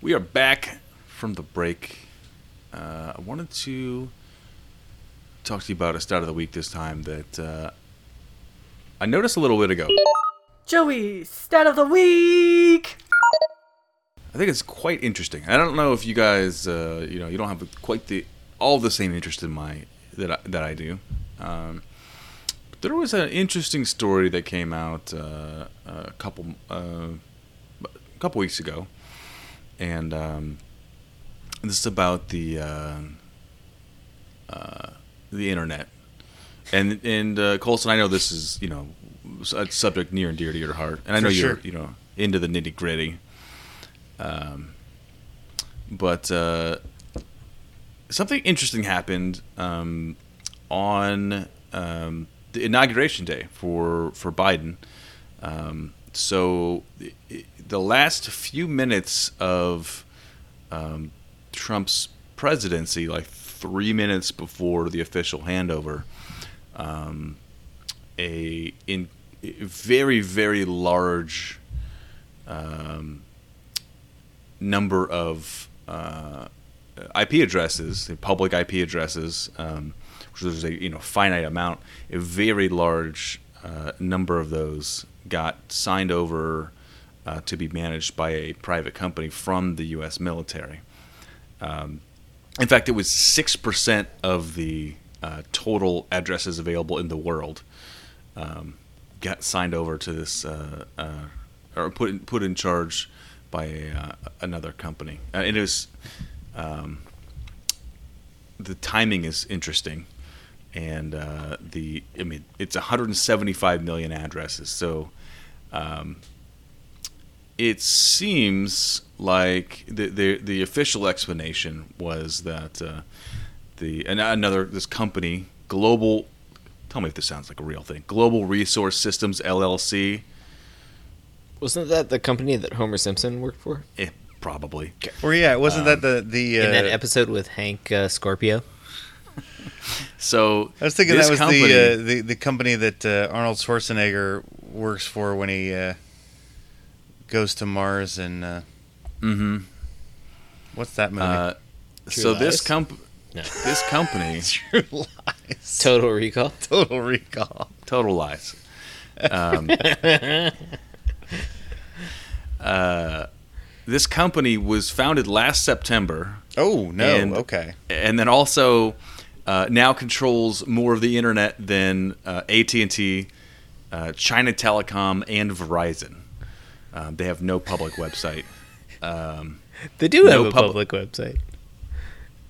We are back from the break. Uh, I wanted to talk to you about a start of the week this time that uh, I noticed a little bit ago. Joey, stat of the week! I think it's quite interesting. I don't know if you guys, uh, you know, you don't have quite the all the same interest in my that I, that I do. Um, but there was an interesting story that came out uh, a couple uh, a couple weeks ago, and um, this is about the uh, uh, the internet. And and uh, Colson, I know this is you know a subject near and dear to your heart, and I For know sure. you're you know into the nitty gritty. Um, but uh, something interesting happened um, on um, the inauguration day for for Biden. Um, so the last few minutes of um, Trump's presidency, like three minutes before the official handover, um, a in a very very large um, number of uh, IP addresses, public IP addresses, um, which is a you know finite amount. A very large uh, number of those got signed over uh, to be managed by a private company from the U.S. military. Um, in fact, it was six percent of the uh, total addresses available in the world um, got signed over to this uh, uh, or put in, put in charge by uh, another company. Uh, it is um, the timing is interesting, and the I mean it's 175 million addresses, so. Um, it seems like the, the the official explanation was that uh, the and another this company global tell me if this sounds like a real thing global resource systems llc Wasn't that the company that Homer Simpson worked for eh, probably Or yeah, wasn't that the Um, the? Uh, in that episode with Hank uh, Scorpio? [LAUGHS] so I was thinking that was company- the, uh, the the company that uh, Arnold Schwarzenegger works for when he uh, goes to Mars and uh, mhm. what's that movie? uh, True so this Lies? comp No. this company [LAUGHS] True Lies. Total Recall. Total Recall. total lies um, [LAUGHS] uh, this company was founded last september Oh no. And- okay. and then also uh, now controls more of the internet than uh, AT&T, uh, China Telecom, and Verizon. Um, they have no public website. Um, [LAUGHS] They do have a pub- public website.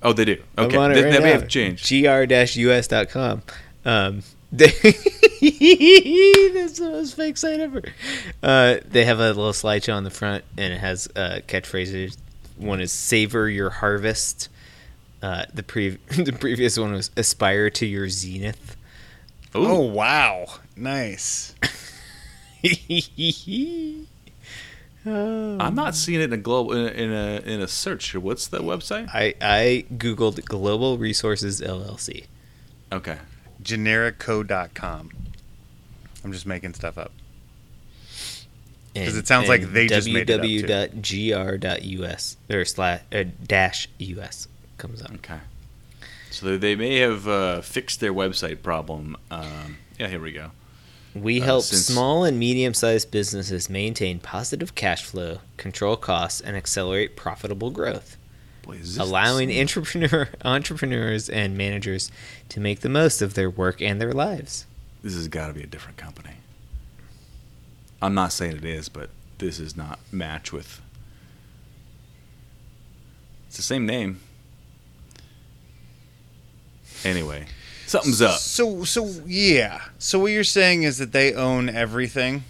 oh, they do. I'm Okay, on it Th- right that may have changed. gr-us.com. Um, [LAUGHS] they that's the most fake site ever. Uh, they have a little slideshow on the front, and it has uh, catchphrases. One is "Savor your harvest." Uh, the pre [LAUGHS] the previous one was "Aspire to your zenith." Oh wow. Nice. I'm not seeing it in a global in a, in a in a search. What's the website? I I googled Global Resources LLC. Okay, Genericco.com. I'm just making stuff up. Because it sounds like they just made it up, too. www.gr.us or slash uh, dash us comes up. okay. So they, they may have uh, fixed their website problem. Um, yeah, here we go. We Uh, help since- small and medium sized businesses maintain positive cash flow, control costs, and accelerate profitable growth, Boy, allowing entrepreneur [LAUGHS] entrepreneurs and managers to make the most of their work and their lives. this has got to be a different company. I'm not saying it is, but this is not match with. It's the same name. Anyway, something's up. So so yeah. So what you're saying is that they own everything.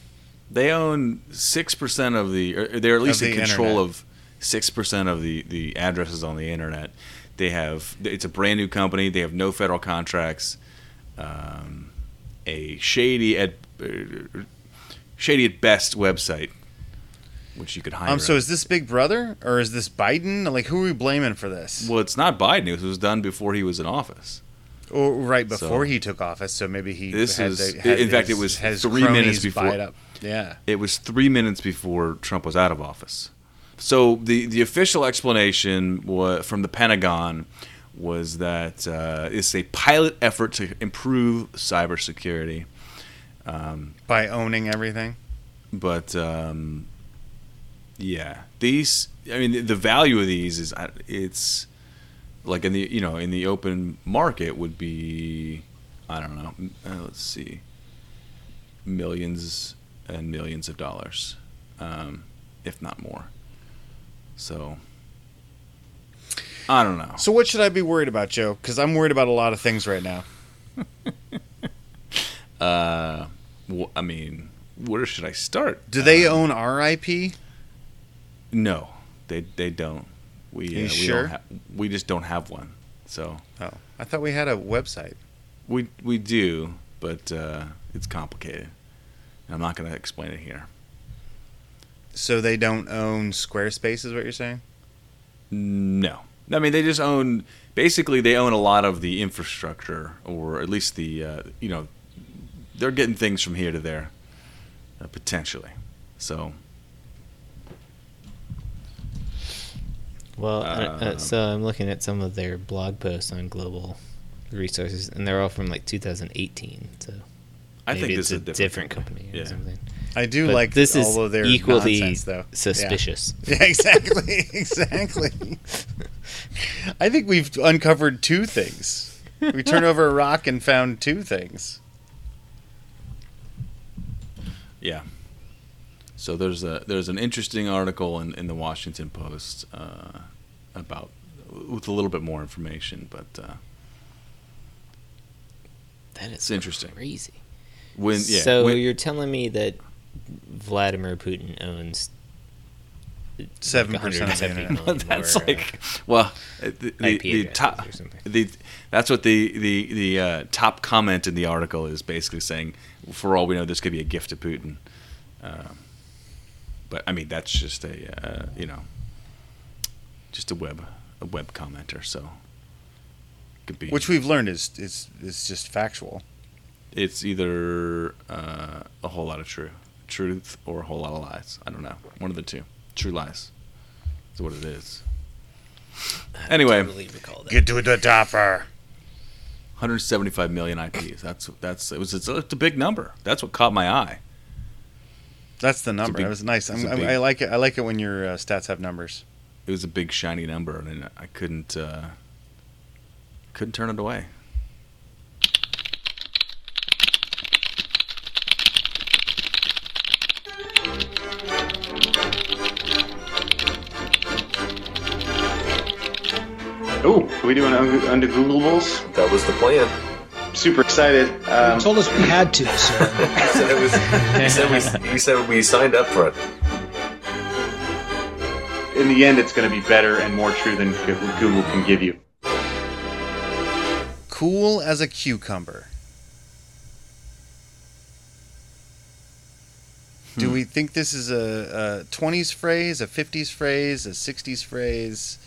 They own six percent of the. Or they're at least in control internet. of six percent of the the addresses on the internet. They have. It's a brand new company. They have no federal contracts. Um, a shady at uh, shady at best website, which you could hire. Um. So is this Big Brother or is this Biden? Like, who are we blaming for this? well, it's not Biden. It was done before he was in office. Or right before So- he took office, so maybe he. This had is- in fact, it was three minutes before- it. Yeah. It was three minutes before Trump was out of office. So the the official explanation wa from the Pentagon was that uh, it's a pilot effort to improve cybersecurity, By owning everything. but um, Yeah, these. I mean, the value of these is it's like in the you know in the open market would be I don't know. Uh, let's see, millions and millions of dollars, um, if not more. So I don't know. So what should I be worried about, Joe? Because I'm worried about a lot of things right now. [LAUGHS] Uh, wh- I mean, where should I start? Do they Uh, own our IP? No, they they don't. We You uh, we sure? don't ha- we just don't have one. So Oh, I thought we had a website. we we do, but uh, it's complicated. And I'm not going to explain it here. So they don't own Squarespace, is what you're saying? No, I mean they just own. Basically, they own a lot of the infrastructure, or at least the uh, you know, they're getting things from here to there, uh, potentially. So Well, uh, so I'm looking at some of their blog posts on global resources, and they're all from like 2018. So I think it's this is a different company, or Yeah. something. I do But like this is all of their equally nonsense, though. suspicious. Yeah, [LAUGHS] yeah exactly, [LAUGHS] exactly. [LAUGHS] I think we've uncovered two things. We turned over a rock and found two things. Yeah. So there's a there's an interesting article in, in the Washington Post uh, about with a little bit more information, but uh, That is It's interesting. crazy. when yeah, so when- you're telling me that Vladimir Putin owns seven percent of the internet. million [LAUGHS] that's more, uh, like well the, the, the top the that's what the the the uh, top comment in the article is basically saying for all we know this could be a gift to Putin. Um, but I mean that's just a uh, you know just a web a web commenter so could be Which we've learned is is is just factual. it's either uh, a whole lot of true truth or a whole lot of lies. I don't know. One of the two. True lies. Is what it is. Anyway, totally recall that. Get to the topper. 175 million IPs. That's that's it was it's a, it's a big number. That's what caught my eye. That's the number. big- that was nice. it's I'm, big- I like it. I like it when your uh, stats have numbers. It was a big shiny number, and I couldn't uh, couldn't turn it away. Oh, are we doing un- under Googleables? That was the plan. Super excited. You Um, told us we had to, so You [LAUGHS] said, it was, you, said we, you said we signed up for it. in the end, it's going to be better and more true than Google can give you. Cool as a cucumber. Do we think this is a, a 20s phrase, a 50s phrase, a 60s phrase?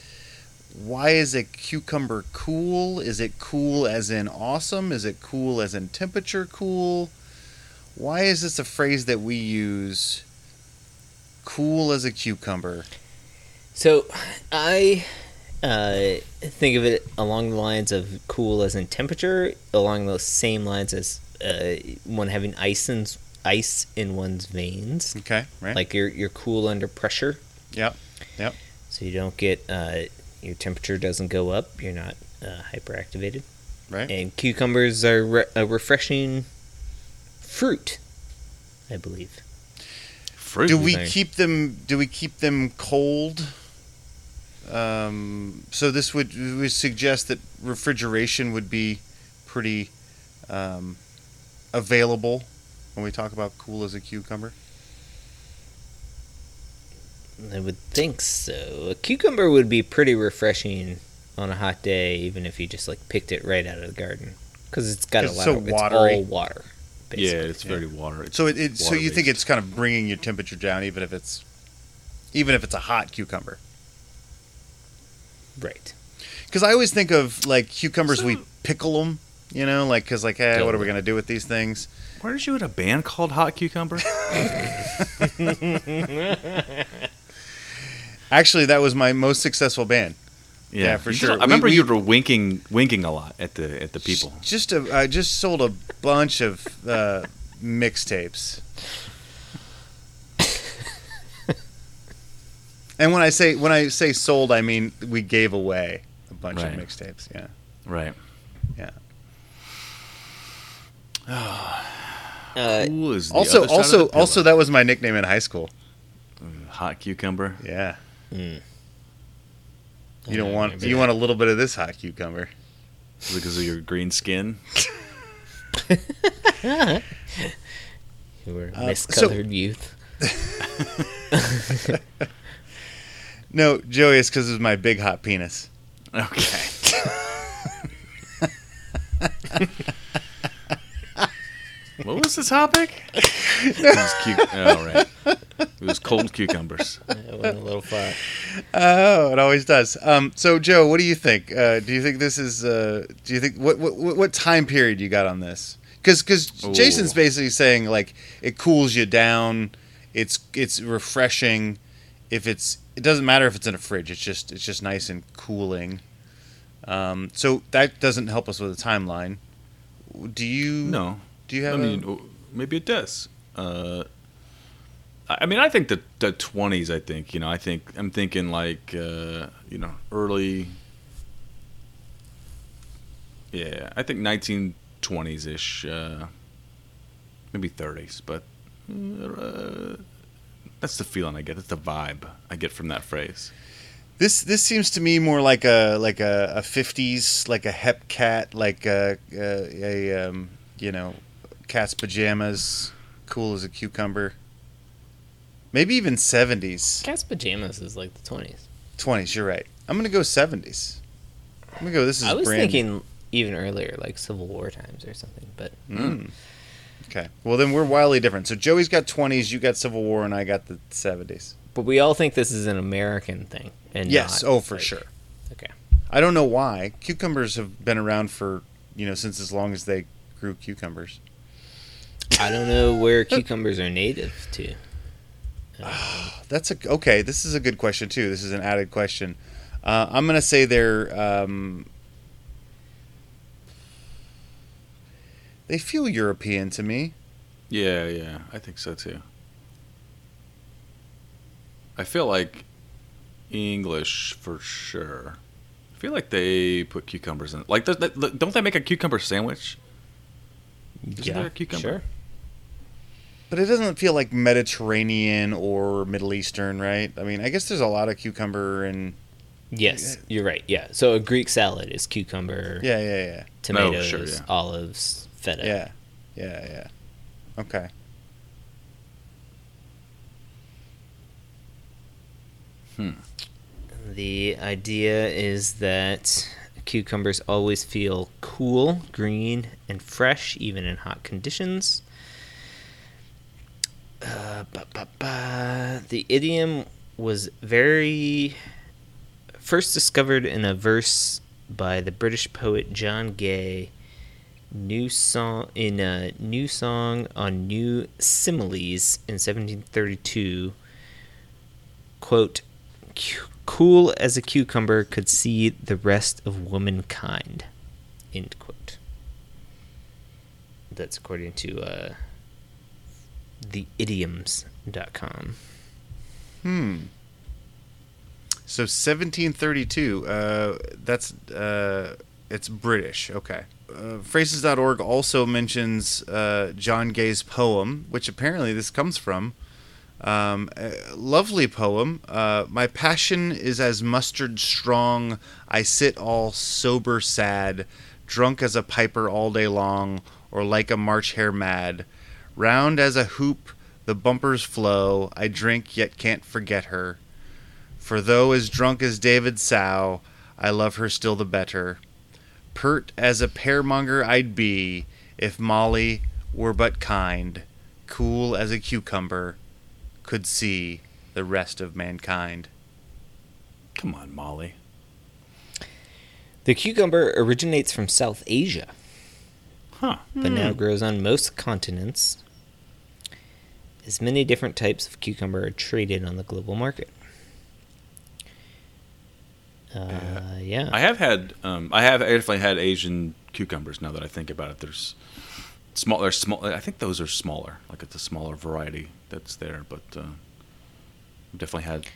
Why is a cucumber cool? Is it cool as in awesome? Is it cool as in temperature cool? Why is this a phrase that we use? Cool as a cucumber. So I uh, think of it along the lines of cool as in temperature, along those same lines as uh, one having ice in ice in one's veins. Okay, right? Like you're you're cool under pressure, yep. Yep. So you don't get uh, your temperature doesn't go up. You're not uh, hyperactivated. Right. And cucumbers are re- a refreshing fruit, I believe. Fruit. do we keep them do we keep them cold um, so this would would suggest that refrigeration would be pretty um, available when we talk about cool as a cucumber I would think so. A cucumber would be pretty refreshing on a hot day, even if you just like picked it right out of the garden, because it's got a lot. so of, watery. It's all water. yeah, basically. it's very water. It's so it, it so you think it's kind of bringing your temperature down even if it's even if it's a hot cucumber right. because I always think of like cucumbers we pickle them you know like because like hey, what are we gonna do with these things Weren't you in a band called Hot Cucumber? [LAUGHS] [LAUGHS] [LAUGHS] actually that was my most successful band Yeah, for You sure. told- I remember we- you were winking, winking a lot at the at the people. Just a, I just sold a bunch of uh, mixtapes. And when I say when I say sold, I mean we gave away a bunch Right. of mixtapes. Yeah, Right. yeah. [SIGHS] Uh, Who is the Also, other side of also, also, that was my nickname in high school. hot cucumber. Yeah. Hmm. You don't want remember you want a little bit of this hot cucumber. because of your green skin. you [LAUGHS] were Uh, miscolored youth. [LAUGHS] No, Joey, it's because of my big hot penis. Okay. [LAUGHS] what was the topic? [LAUGHS] it was cu- oh, right. It was cold cucumbers. [LAUGHS] That went a little far. Oh, it always does. Um, so, Joe, what do you think? Uh, do you think this is? Uh, do you think what, what what time period you got on this? Because because Jason's basically saying like it cools you down. It's it's refreshing. If it's it doesn't matter if it's in a fridge. It's just it's just nice and cooling. Um, so that doesn't help us with a timeline. Do you? No. Do you I have? mean, maybe it does. Uh, I mean, I think the the twenties. I think you know. I think I'm thinking like uh, you know early. Yeah, I think 1920s ish, uh, maybe 30s, but uh, that's the feeling I get. That's the vibe I get from that phrase. This this seems to me more like a like a, a 50s like a hep cat like a, a, a um, you know cat's pajamas cool as a cucumber. Maybe even 70s Cat's pajamas is like the twenties. 20s you're right. I'm gonna go 70s I'm gonna go this is I was brand thinking even earlier, like Civil War times or something. But Mm. okay. Well then we're wildly different. So Joey's got 20s you got Civil War and I got the 70s but we all think this is an American thing, and yes. oh for like- sure. Okay. I don't know why. Cucumbers have been around for you know since as long as they grew cucumbers I don't know where cucumbers are native to. [SIGHS] That's a okay. This is a good question too. This is an added question. Uh, I'm gonna say they're um, they feel European to me. Yeah, yeah, I think so too. I feel like English for sure. I feel like they put cucumbers in. Like, don't they make a cucumber sandwich? Isn't there a cucumber? Sure. But it doesn't feel like Mediterranean or Middle Eastern, right? I mean, I guess there's a lot of cucumber and Yes, you're right. Yeah. So a Greek salad is cucumber, yeah, yeah, yeah, tomatoes, sure, yeah. olives, feta. yeah, yeah, yeah. Okay. Hmm. The idea is that cucumbers always feel cool, green, and fresh, even in hot conditions. Uh. The idiom was very first discovered in a verse by the British poet John Gay. New song in a new song on new similes in 1732 quote cool as a cucumber could see the rest of womankind end quote that's according to uh theidioms.com Hmm. So 1732. Uh, that's uh, it's British. Okay. Uh, phrases.org also mentions uh, John Gay's poem, which apparently this comes from. Um, lovely poem. Uh, My passion is as mustard strong. I sit all sober sad, drunk as a piper all day long, or like a March hare mad. Round as a hoop, the bumpers flow. I drink yet can't forget her. For though as drunk as David's sow, I love her still the better. Pert as a pearmonger I'd be, if Molly were but kind, cool as a cucumber, could see the rest of mankind. Come on, Molly. the cucumber originates from south asia Huh. but now hmm. grows on most continents as many different types of cucumber are traded on the global market uh, yeah I have had, um, I have definitely had Asian cucumbers. Now that I think about it, there's small. They're small. I think those are smaller. Like it's a smaller variety that's there, but uh, definitely had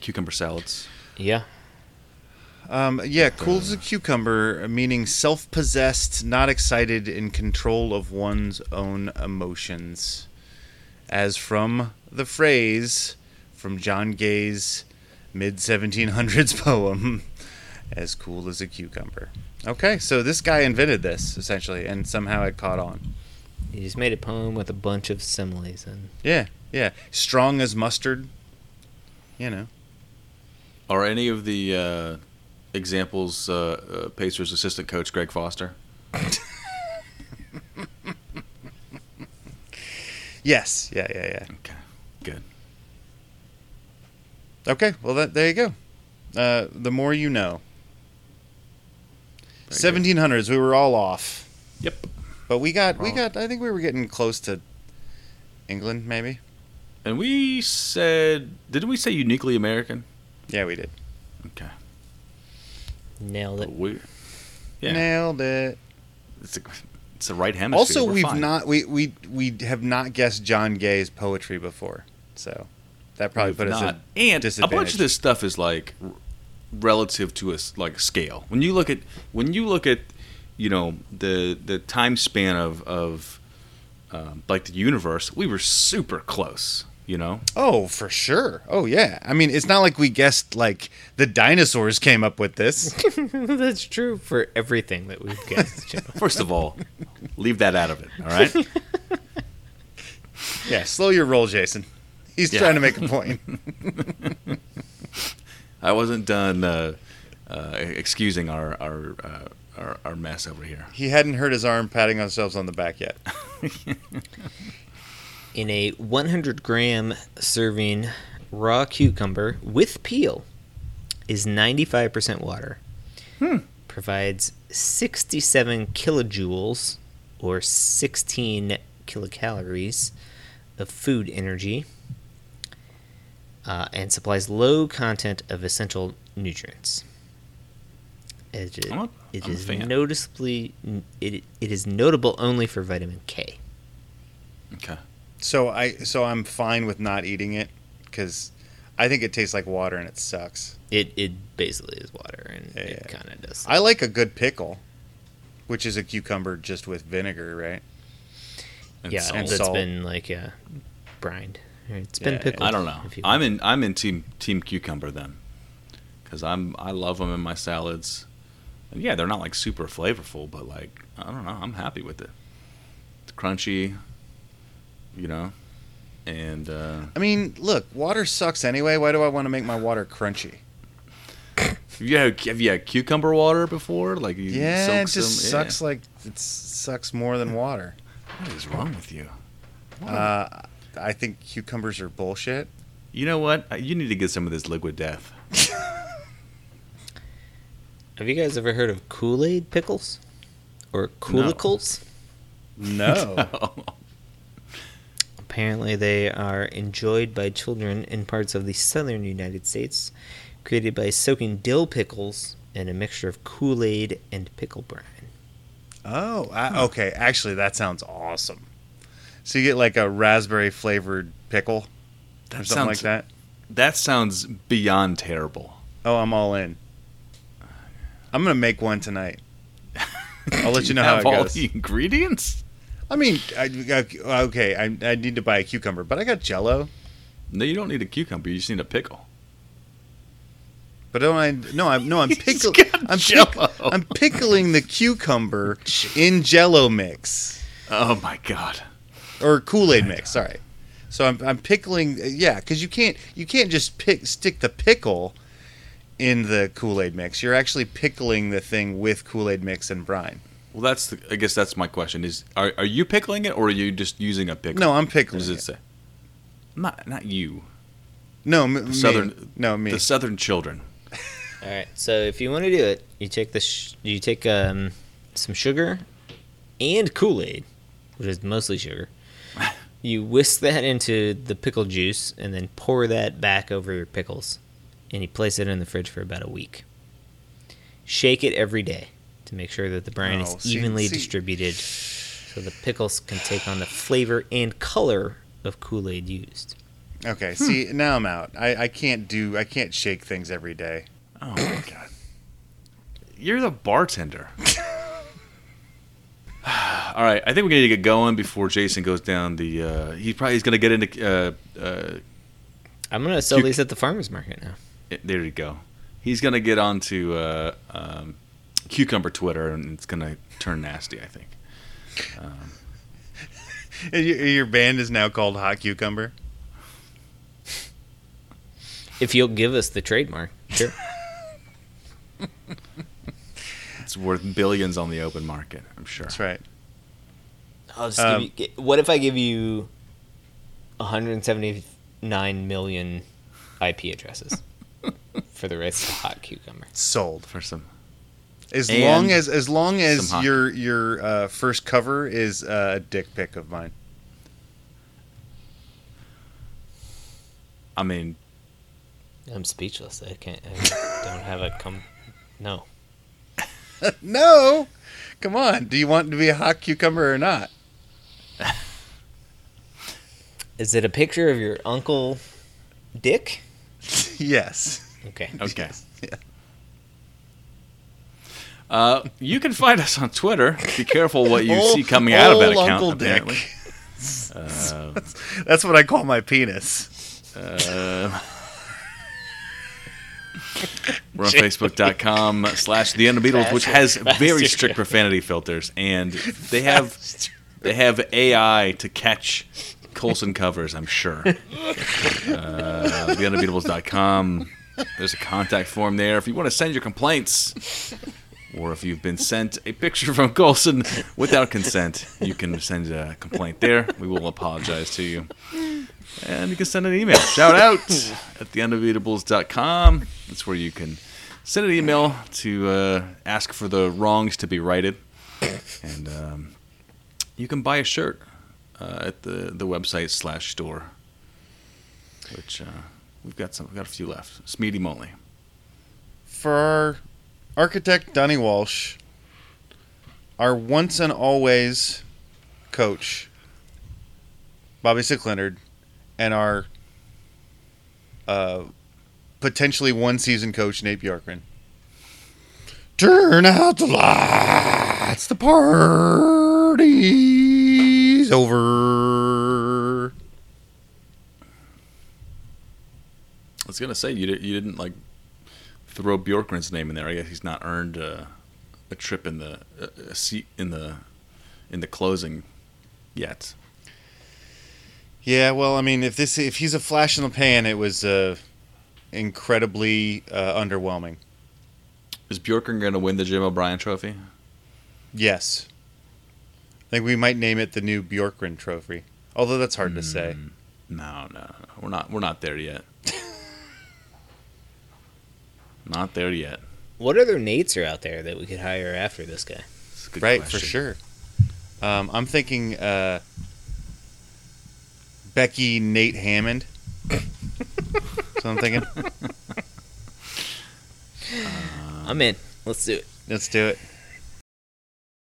cucumber salads. Yeah. Um, yeah, cool as a cucumber, meaning self-possessed, not excited, in control of one's own emotions, as from the phrase from John Gay's mid 1700s [LAUGHS] poem, "As cool as a cucumber." Okay, so this guy invented this essentially, and somehow it caught on. He just made a poem with a bunch of similes and Yeah, yeah, strong as mustard. You know. Are any of the uh, examples uh, uh, Pacers assistant coach Greg Foster? [LAUGHS] Yes. Yeah. Yeah. Yeah. Okay, good. Okay. Well, that there you go. Uh, the more you know. 1700s. We were all off, Yep. but we got we got. I think we were getting close to England, maybe. And we said, didn't we say uniquely American? Yeah, we did. Okay. nailed it. We, yeah. Nailed it. It's, a, it's the right hemisphere. Also, We're we've fine. not we, we we have not guessed John Gay's poetry before, so that probably We've put us not. at and a bunch of this stuff is like relative to a like scale. When you look at when you look at you know the the time span of of um, like the universe, we were super close. You know, Oh, for sure. Oh yeah. I mean, it's not like we guessed like the dinosaurs came up with this. [LAUGHS] That's true for everything that we've guessed. Joe. [LAUGHS] first of all, leave that out of it. All right. [LAUGHS] yeah, slow your roll, Jason. He's Yeah. trying to make a point. I wasn't done uh, uh, excusing our our, uh, our our mess over here. he hadn't hurt his arm patting ourselves on the back yet. In a 100 gram serving, raw cucumber with peel is 95% water. Provides 67 kilojoules or 16 kilocalories of food energy. Uh, and supplies low content of essential nutrients. It, is- it a is noticeably it, it is notable only for vitamin K. Okay. So I so I'm fine with not eating it because I think it tastes like water and it sucks. It it basically is water, and it Yeah. kind of does. I like a good pickle, which is a cucumber just with vinegar, right? And yeah, salt. and that's salt. been like uh, brined. It's been Yeah, pickled. I don't know. I'm in. I'm in team team cucumber then, because I'm I love them in my salads. And yeah, they're not like super flavorful, but like I don't know. I'm happy with it. It's crunchy, you know, and uh, I mean, look, water sucks anyway. Why do I want to make my water crunchy? have you had have you had cucumber water before? Like you Yeah, it just some- yeah. sucks like it sucks more than water. What is wrong with you? Uh, I think cucumbers are bullshit. You know what? Uh, You need to get some of this liquid death. [LAUGHS] Have you guys ever heard of Kool Aid pickles or Koolickles? No. [LAUGHS] [LAUGHS] Apparently, they are enjoyed by children in parts of the southern United States, created by soaking dill pickles in a mixture of Kool Aid and pickle brine. oh, I, okay. Actually, that sounds awesome. So you get like a raspberry flavored pickle or That something like that. That sounds beyond terrible. Oh, I'm all in. I'm gonna make one tonight. I'll let you know [LAUGHS] how have it all goes. the ingredients. I mean, I, I- okay, I, I need to buy a cucumber, but I got Jello. No, you don't need a cucumber. You just need a pickle. But don't I? No, I'm no, I'm [LAUGHS] got I'm, pick, I'm pickling the cucumber in Jello mix Oh my god. or Kool Aid mix. Sorry. So I'm, I'm pickling. Yeah, because you can't you can't just pick stick the pickle in the Kool Aid mix. You're actually pickling the thing with Kool Aid mix and brine. Well, that's the, I guess that's my question. Is are are you pickling it or are you just using a pickle? No, I'm What pickling. does it it. say? Not not you. No, m- me. Southern No, me. The southern children. All right. So if you want to do it, you take the sh- you take um, some sugar and Kool Aid, which is mostly sugar. [LAUGHS] You whisk that into the pickle juice and then pour that back over your pickles, and you place it in the fridge for about a week. Shake it every day to make sure that the brine Oh, is see- evenly see- distributed, so the pickles can take on the flavor and color of Kool Aid used. Okay, see now I'm out. I, I can't do I can't shake things every day. Oh my [COUGHS] god. You're the bartender. [SIGHS] All right, I think we need to get going before Jason goes down the. Uh, he probably he's gonna get into. Uh, uh, I'm gonna sell You- these at the farmers market now. there you go. He's gonna get onto uh, um, cucumber Twitter, and it's gonna turn nasty. I think. [LAUGHS] And Your, your band is now called Hot Cucumber. If you'll give us the trademark, sure. [LAUGHS] It's worth billions on the open market. I'm sure. That's right. I'll just Um, give you. What if I give you 179 million IP addresses [LAUGHS] for the rights to Hot Cucumber? Sold. For some. As And long as as long as your your uh, first cover is uh, a dick pic of mine. I mean, I'm speechless. I can't. I don't have a come. No. [LAUGHS] No, come on. Do you want to be a hot cucumber or not? Is it a picture of your uncle, Dick? [LAUGHS] yes. Okay. okay. [LAUGHS] Yeah. Uh, you can find us on Twitter. Be careful what you see coming out of that Old account. Uncle apparently. Dick. [LAUGHS] That's what I call my penis. Uh, we're on Facebook.com slash TheUndebeatables, which has very strict profanity filters, and they have they have AI to catch Colson covers. I'm sure. Uh, TheUndebeatables.com. There's a contact form there if you want to send your complaints. Or if you've been sent a picture from Colson without consent, you can send a complaint there. We will apologize to you. And you can send an email. Shout out at theundebeatables.com. That's where you can send an email to uh, ask for the wrongs to be righted. And um, you can buy a shirt uh, at the, the website slash store, which uh, we've got some, we've got a few left. It's medium only. For architect Donnie Walsh, our once and always coach Bobby Slick Leonard, and our uh, potentially one season coach Nate Bjorkgren. Turn out the lights. The party's over. I was gonna say you you didn't like throw Bjorkgren's name in there. I guess he's not earned uh, a trip in the a, a seat in the in the closing yet. Yeah, well, I mean, if this if he's a flash in the pan, it was uh, incredibly uh, underwhelming. Is Bjorkgren gonna win the Jim O'Brien Trophy? Yes, I think we might name it the new Bjorkgren Trophy. Although that's hard to say. No, no, no, we're not. We're not there yet. Not there yet. What other Nates are out there that we could hire after this guy? It's a good right, question. for sure. Um, I'm thinking uh, Becky Nate Hammon. so I'm thinking, [LAUGHS] I'm in. Let's do it. let's do it.